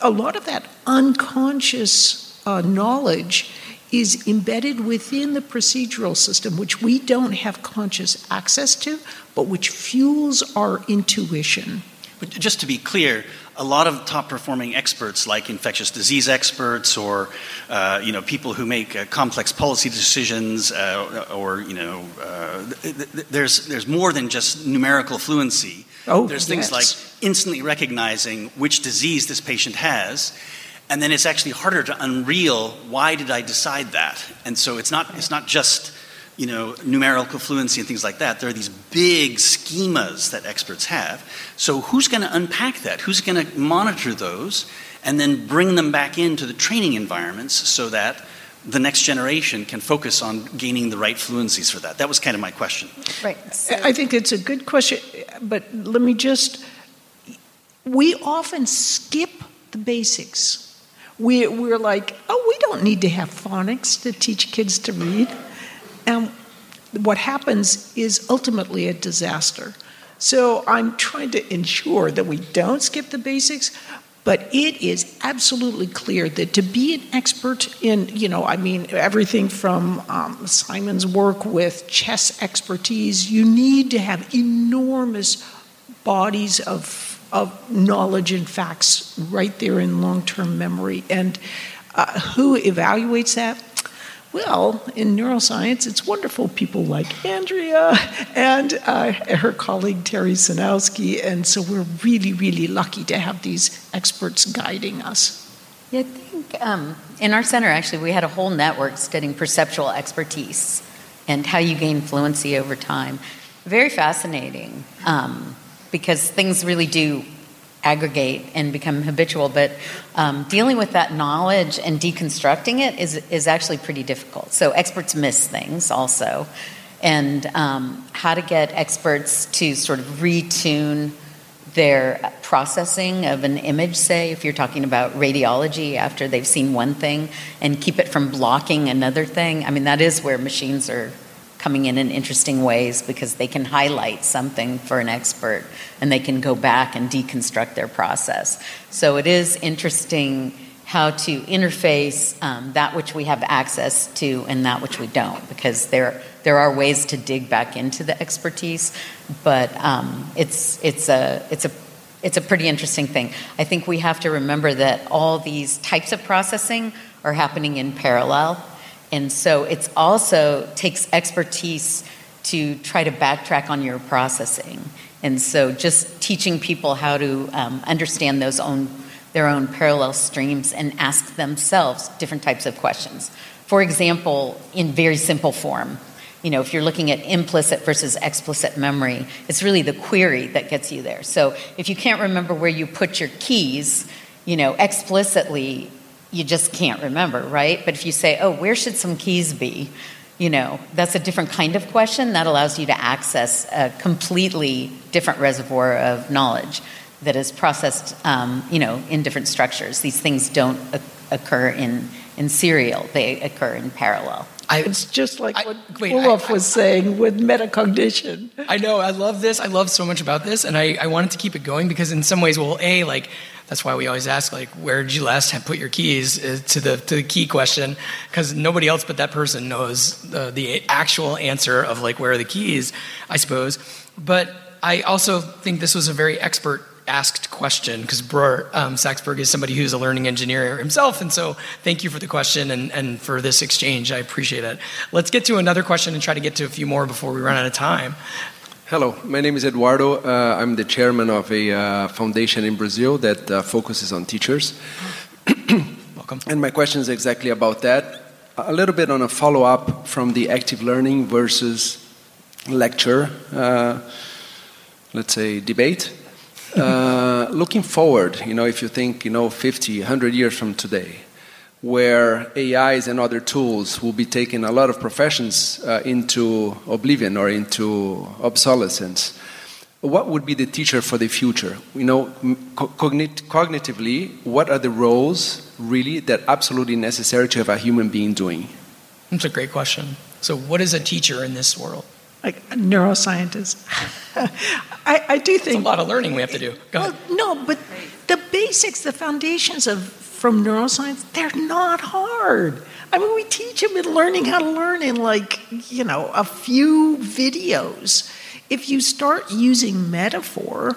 a lot of that unconscious uh, knowledge is embedded within the procedural system, which we don't have conscious access to, but which fuels our intuition. But just to be clear, a lot of top performing experts, like infectious disease experts or uh, you know people who make uh, complex policy decisions, uh, or you know, uh, th- th- there's there's more than just numerical fluency. Oh, there's things yes. like instantly recognizing which disease this patient has. And then it's actually harder to unreal why did I decide that? And so it's not, it's not just you know, numerical fluency and things like that. There are these big schemas that experts have. So who's going to unpack that? Who's going to monitor those and then bring them back into the training environments so that the next generation can focus on gaining the right fluencies for that? That was kind of my question. Right. So- I think it's a good question, but let me just. We often skip the basics We, we're like, oh, we don't need to have phonics to teach kids to read. And what happens is ultimately a disaster. So I'm trying to ensure that we don't skip the basics, but it is absolutely clear that to be an expert in, you know, I mean, everything from um, Simon's work with chess expertise, you need to have enormous bodies of of knowledge and facts right there in long term memory. And uh, who evaluates that? Well, in neuroscience, it's wonderful people like Andrea and uh, her colleague Terry Sejnowski, and so we're really, really lucky to have these experts guiding us. Yeah, I think um, in our center, actually, we had a whole network studying perceptual expertise and how you gain fluency over time. Very fascinating um, because things really do aggregate and become habitual. But um, dealing with that knowledge and deconstructing it is, is actually pretty difficult. So experts miss things also. And um, how to get experts to sort of retune their processing of an image, say, if you're talking about radiology after they've seen one thing, and keep it from blocking another thing. I mean, that is where machines are coming in in interesting ways because they can highlight something for an expert and they can go back and deconstruct their process. So it is interesting how to interface um, that which we have access to and that which we don't because there there are ways to dig back into the expertise but um, it's it's a it's a it's a pretty interesting thing. I think we have to remember that all these types of processing are happening in parallel and so it's also takes expertise to try to backtrack on your processing. And so just teaching people how to um, understand those own their own parallel streams and ask themselves different types of questions. For example, in very simple form, you know, if you're looking at implicit versus explicit memory, it's really the query that gets you there. So if you can't remember where you put your keys, you know, explicitly you just can't remember, right? But if you say, oh, where should some keys be? You know, that's a different kind of question that allows you to access a completely different reservoir of knowledge that is processed, um, you know, in different structures. These things don't occur in, in serial, they occur in parallel. I, it's just like I, what wait, Olav I, was saying with metacognition. I know. I love this. I love so much about this, and I, I wanted to keep it going because in some ways, well, a like that's why we always ask like where did you last put your keys uh, to the to the key question because nobody else but that person knows the, the actual answer of like where are the keys i suppose but i also think this was a very expert asked question because Bror um, Saxberg is somebody who's a learning engineer himself. And so thank you for the question and, and for this exchange. I appreciate it. Let's get to another question and try to get to a few more before we run out of time. Hello, my name is Eduardo. Uh, I'm the chairman of a uh, foundation in Brazil that uh, focuses on teachers. Welcome. And my question is exactly about that. A little bit on a follow up from the active learning versus lecture, uh, let's say, debate. Uh, looking forward, you know, if you think, you know, 50, 100 years from today, where AIs and other tools will be taking a lot of professions uh, into oblivion or into obsolescence. What would be the teacher for the future? You know, cognit- cognitively, what are the roles really that absolutely necessary to have a human being doing? That's a great question. So, what is a teacher in this world? Like a neuroscientist. I, I, do think it's a lot of learning we have to do. Go well. No, but the basics, the foundations of from neuroscience, they're not hard. I mean, we teach them in learning how to learn in like, you know, a few videos. If you start using metaphor,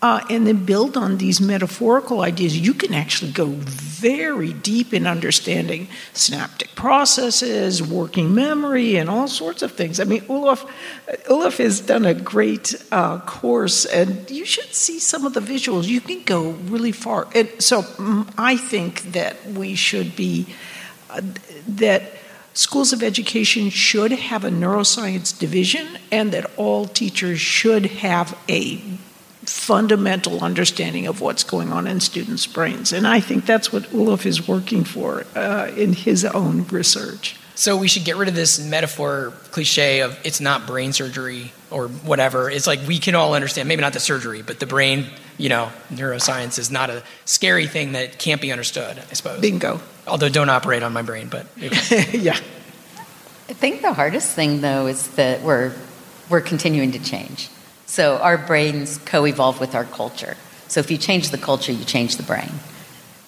uh, and then build on these metaphorical ideas, you can actually go very deep in understanding synaptic processes, working memory, and all sorts of things. I mean, Olav, Olav has done a great uh, course, and you should see some of the visuals. You can go really far. And so mm, I think that we should be, uh, that schools of education should have a neuroscience division, and that all teachers should have a fundamental understanding of what's going on in students' brains. And I think that's what Olav is working for uh, in his own research. So we should get rid of this metaphor cliche of it's not brain surgery or whatever. It's like we can all understand, maybe not the surgery, but the brain you know, neuroscience is not a scary thing that can't be understood, I suppose. Bingo. Although don't operate on my brain, but yeah. I think the hardest thing, though, is that we're, we're continuing to change. So our brains co evolve with our culture. So if you change the culture, you change the brain.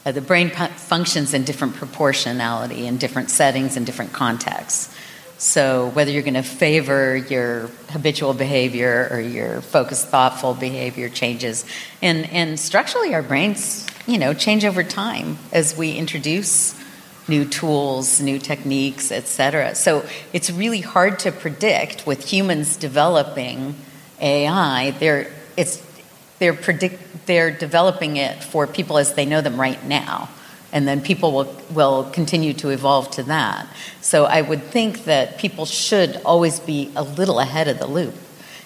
Uh, the brain functions in different proportionality in different settings and different contexts. So whether you're going to favor your habitual behavior or your focused, thoughtful behavior changes, and and structurally our brains, you know, change over time as we introduce new tools, new techniques, etc. So it's really hard to predict with humans developing AI. They're it's they're predict they're developing it for people as they know them right now and then people will, will continue to evolve to that. So I would think that people should always be a little ahead of the loop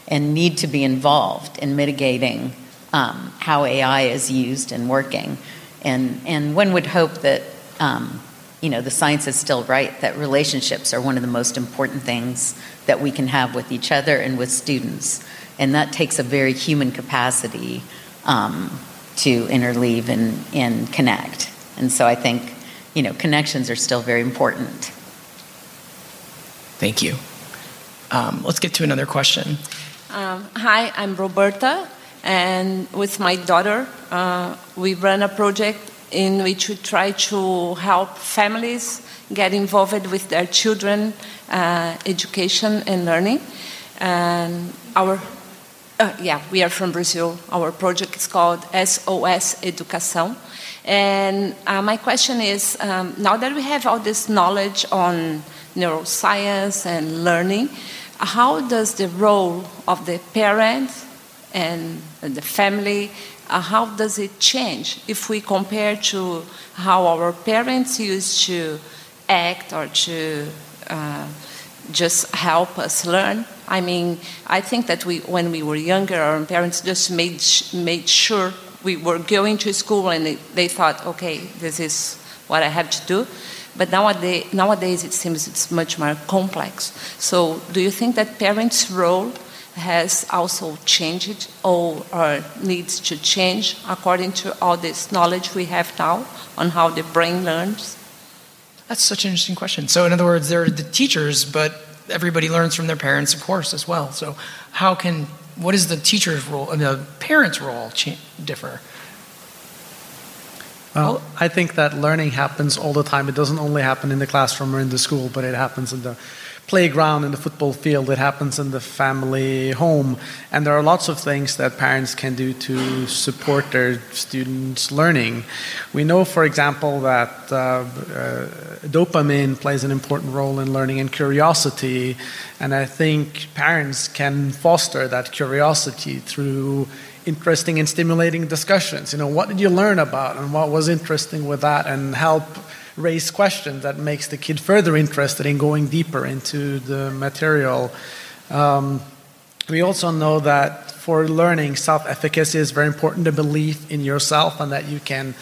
and need to be involved in mitigating um, how AI is used and working. And, and one would hope that, um, you know, the science is still right, that relationships are one of the most important things that we can have with each other and with students. And that takes a very human capacity um, to interleave and, and connect. And so I think, you know, connections are still very important. Thank you. Um, let's get to another question. Um, hi, I'm Roberta, and with my daughter, uh, we run a project in which we try to help families get involved with their children uh, education and learning. And our uh, yeah, we are from Brazil. Our project is called SOS Educação. And uh, my question is um, now that we have all this knowledge on neuroscience and learning, how does the role of the parent and the family uh, how does it change if we compare to how our parents used to act or to uh, just help us learn i mean i think that we when we were younger our parents just made made sure we were going to school and they, they thought, okay, this is what I have to do. But nowadays, nowadays it seems it's much more complex. So, do you think that parents' role has also changed or, or needs to change according to all this knowledge we have now on how the brain learns? That's such an interesting question. So, in other words, they're the teachers, but everybody learns from their parents, of course, as well. So, how can what is the teacher's role and the parent's role differ? Well, I think that learning happens all the time. It doesn't only happen in the classroom or in the school, but it happens in the playground, in the football field, it happens in the family home. And there are lots of things that parents can do to support their students' learning. We know, for example, that uh, uh, dopamine plays an important role in learning and curiosity. And I think parents can foster that curiosity through interesting and stimulating discussions. You know, what did you learn about and what was interesting with that and help raise questions that makes the kid further interested in going deeper into the material. Um, we also know that for learning, self-efficacy is very important. The belief in yourself and that you can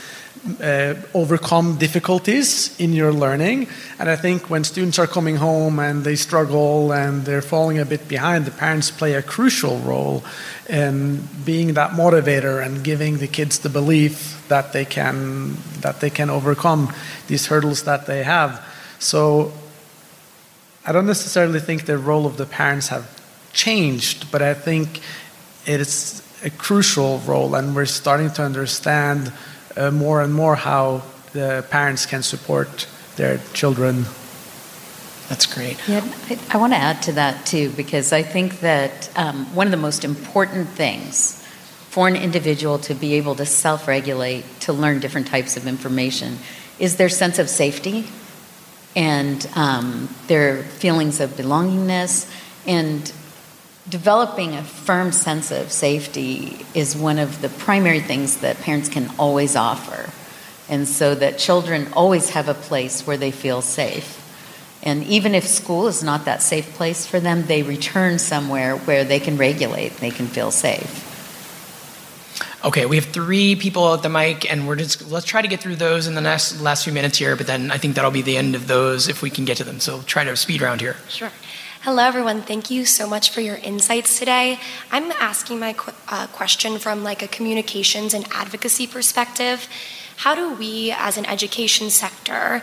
uh, overcome difficulties in your learning. And I think when students are coming home and they struggle and they're falling a bit behind, the parents play a crucial role in being that motivator and giving the kids the belief that they can that they can overcome these hurdles that they have. So I don't necessarily think the role of the parents have changed, but I think it is a crucial role, and we're starting to understand uh, more and more how the parents can support their children. That's great. Yeah, I, I want to add to that too, because I think that um, one of the most important things for an individual to be able to self regulate, to learn different types of information, is their sense of safety and um, their feelings of belongingness. And developing a firm sense of safety is one of the primary things that parents can always offer. And so that children always have a place where they feel safe. And even if school is not that safe place for them, they return somewhere where they can regulate, they can feel safe. Okay, we have three people at the mic, and we're just let's try to get through those in the next last few minutes here. But then I think that'll be the end of those if we can get to them. So try to speed round here. Sure. Hello, everyone. Thank you so much for your insights today. I'm asking my qu- uh, question from like a communications and advocacy perspective. How do we, as an education sector,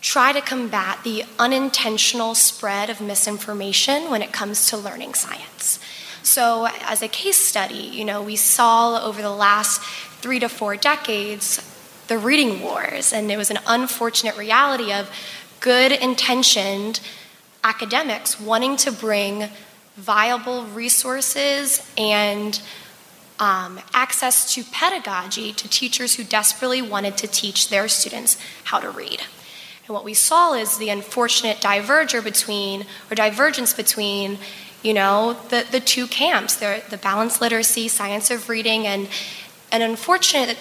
try to combat the unintentional spread of misinformation when it comes to learning science? So, as a case study, you know, we saw over the last three to four decades the reading wars, and it was an unfortunate reality of good intentioned academics wanting to bring viable resources and um, access to pedagogy to teachers who desperately wanted to teach their students how to read. And what we saw is the unfortunate diverger between, or divergence between, you know, the, the two camps, the, the balanced literacy, science of reading, and an unfortunate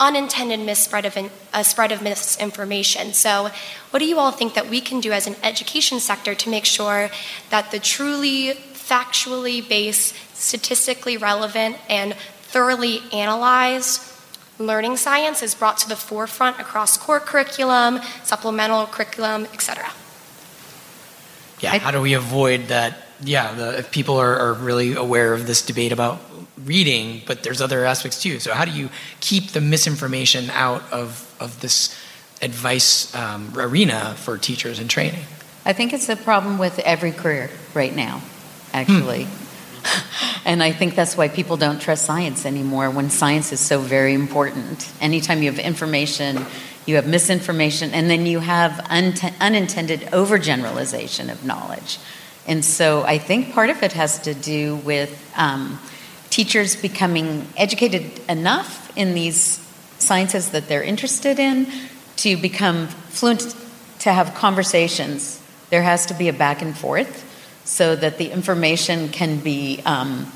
unintended misspread of in, a spread of misinformation. So, what do you all think that we can do as an education sector to make sure that the truly factually based, statistically relevant, and thoroughly analyzed learning science is brought to the forefront across core curriculum, supplemental curriculum, etc. Yeah, how do we avoid that? Yeah, the, if people are, are really aware of this debate about reading, but there's other aspects too. So how do you keep the misinformation out of, of this advice um, arena for teachers and training? I think it's a problem with every career right now, actually. Hmm. And I think that's why people don't trust science anymore when science is so very important. Anytime you have information, you have misinformation, and then you have un- unintended overgeneralization of knowledge. And so I think part of it has to do with um, teachers becoming educated enough in these sciences that they're interested in to become fluent to have conversations. There has to be a back and forth so that the information can be um,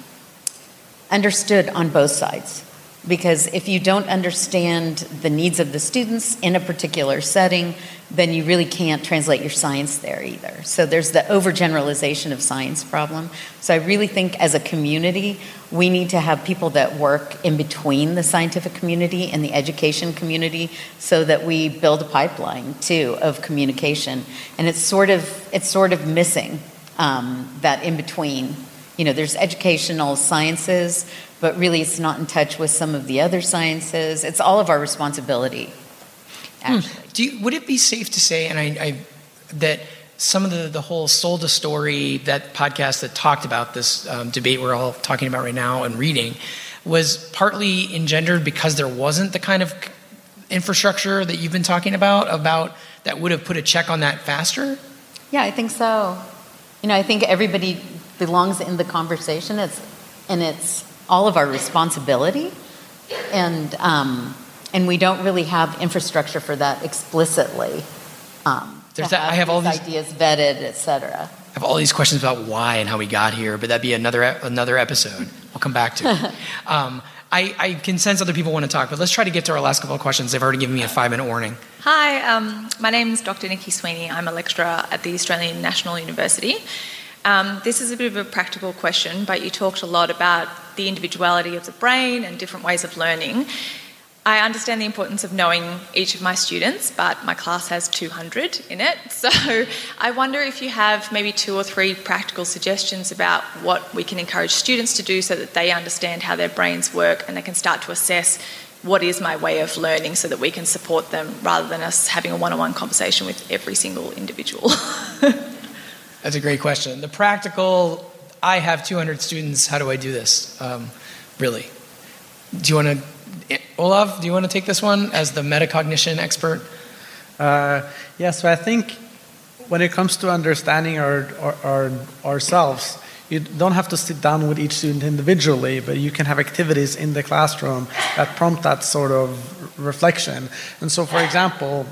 understood on both sides. Because if you don't understand the needs of the students in a particular setting, then you really can't translate your science there either. So there's the overgeneralization of science problem. So I really think as a community, we need to have people that work in between the scientific community and the education community so that we build a pipeline too of communication. And it's sort of it's sort of missing um, that in between. You know, there's educational sciences, but really it's not in touch with some of the other sciences. It's all of our responsibility. Hmm. You, would it be safe to say, and I, I that some of the, the whole sold a story that podcast that talked about this um, debate we're all talking about right now and reading was partly engendered because there wasn't the kind of infrastructure that you've been talking about about that would have put a check on that faster yeah i think so you know i think everybody belongs in the conversation it's and it's all of our responsibility and um, and we don't really have infrastructure for that explicitly um, there's that, I have all these ideas vetted, etc. I have all these questions about why and how we got here, but that'd be another another episode. We'll come back to. um, I, I, can sense other people want to talk, but let's try to get to our last couple of questions. They've already given me a five minute warning. Hi, um, my name is Dr. Nikki Sweeney. I'm a lecturer at the Australian National University. Um, this is a bit of a practical question, but you talked a lot about the individuality of the brain and different ways of learning. I understand the importance of knowing each of my students, but my class has 200 in it. So I wonder if you have maybe two or three practical suggestions about what we can encourage students to do so that they understand how their brains work and they can start to assess what is my way of learning so that we can support them rather than us having a one on one conversation with every single individual. That's a great question. The practical, I have 200 students, how do I do this? Um, really? Do you want to Olav? do you want to take this one as the metacognition expert? Uh, yeah, so I think when it comes to understanding our, our, our, ourselves, you don't have to sit down with each student individually, but you can have activities in the classroom that prompt that sort of reflection. And so, for example,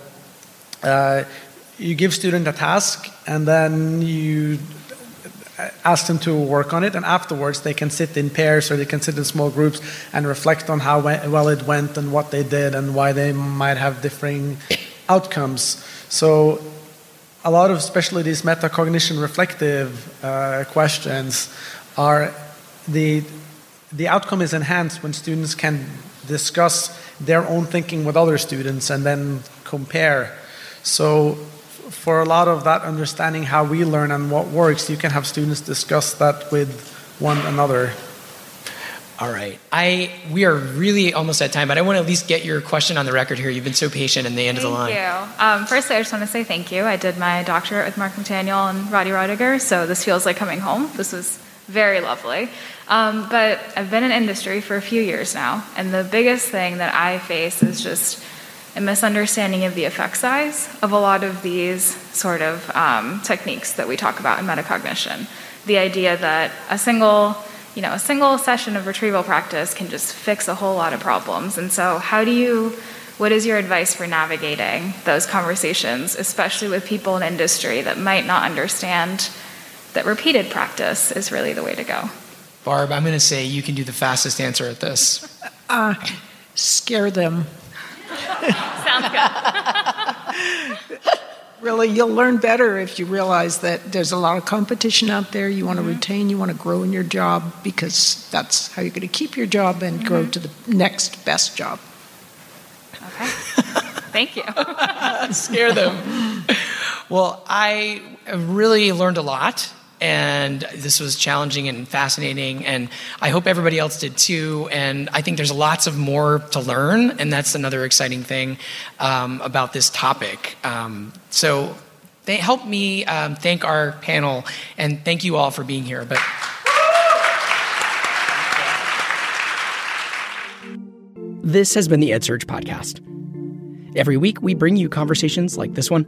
uh, you give student a task, and then you ask them to work on it, and afterwards they can sit in pairs or they can sit in small groups and reflect on how well it went and what they did and why they might have differing outcomes. So, a lot of, especially these metacognition reflective uh, questions, are the the outcome is enhanced when students can discuss their own thinking with other students and then compare. So, for a lot of that understanding how we learn and what works, you can have students discuss that with one another. All right. I we are really almost at time, but I want to at least get your question on the record here. You've been so patient in the end thank of the line. Thank you. Um, firstly, I just want to say thank you. I did my doctorate with Mark McDaniel and Roddy Roediger, so this feels like coming home. This was very lovely. Um, but I've been in industry for a few years now, and the biggest thing that I face is just a misunderstanding of the effect size of a lot of these sort of um, techniques that we talk about in metacognition. The idea that a single you know, a single session of retrieval practice can just fix a whole lot of problems. And so, how do you, what is your advice for navigating those conversations, especially with people in industry that might not understand that repeated practice is really the way to go? Barb, I'm going to say you can do the fastest answer at this. Uh, scare them. Sounds good. really, you'll learn better if you realize that there's a lot of competition out there. You want to mm-hmm. retain, you want to grow in your job because that's how you're going to keep your job and mm-hmm. grow to the next best job. Okay. Thank you. Scare them. Well, I really learned a lot and this was challenging and fascinating and i hope everybody else did too. And i think there's lots of more to learn and that's another exciting thing um, about this topic. Um, so they help me um, thank our panel and thank you all for being here but this has been the edsurge podcast. Every week we bring you conversations like this one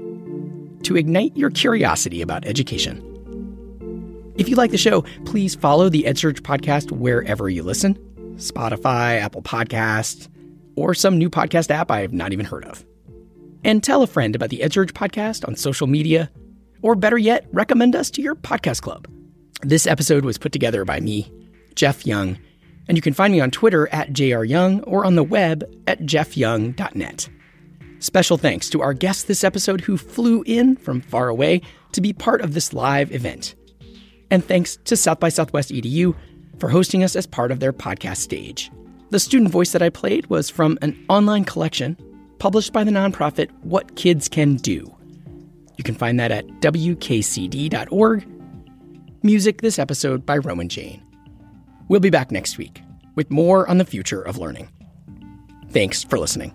to ignite your curiosity about education if you like the show, please follow the EdSurge podcast wherever you listen Spotify, Apple Podcasts, or some new podcast app I have not even heard of. And tell a friend about the EdSurge podcast on social media, or better yet, recommend us to your podcast club. This episode was put together by me, Jeff Young, and you can find me on Twitter at jryoung or on the web at jeffyoung.net. Special thanks to our guest this episode who flew in from far away to be part of this live event. And thanks to South by Southwest EDU for hosting us as part of their podcast stage. The student voice that I played was from an online collection published by the nonprofit What Kids Can Do. You can find that at wkcd.org. Music this episode by Roman Jane. We'll be back next week with more on the future of learning. Thanks for listening.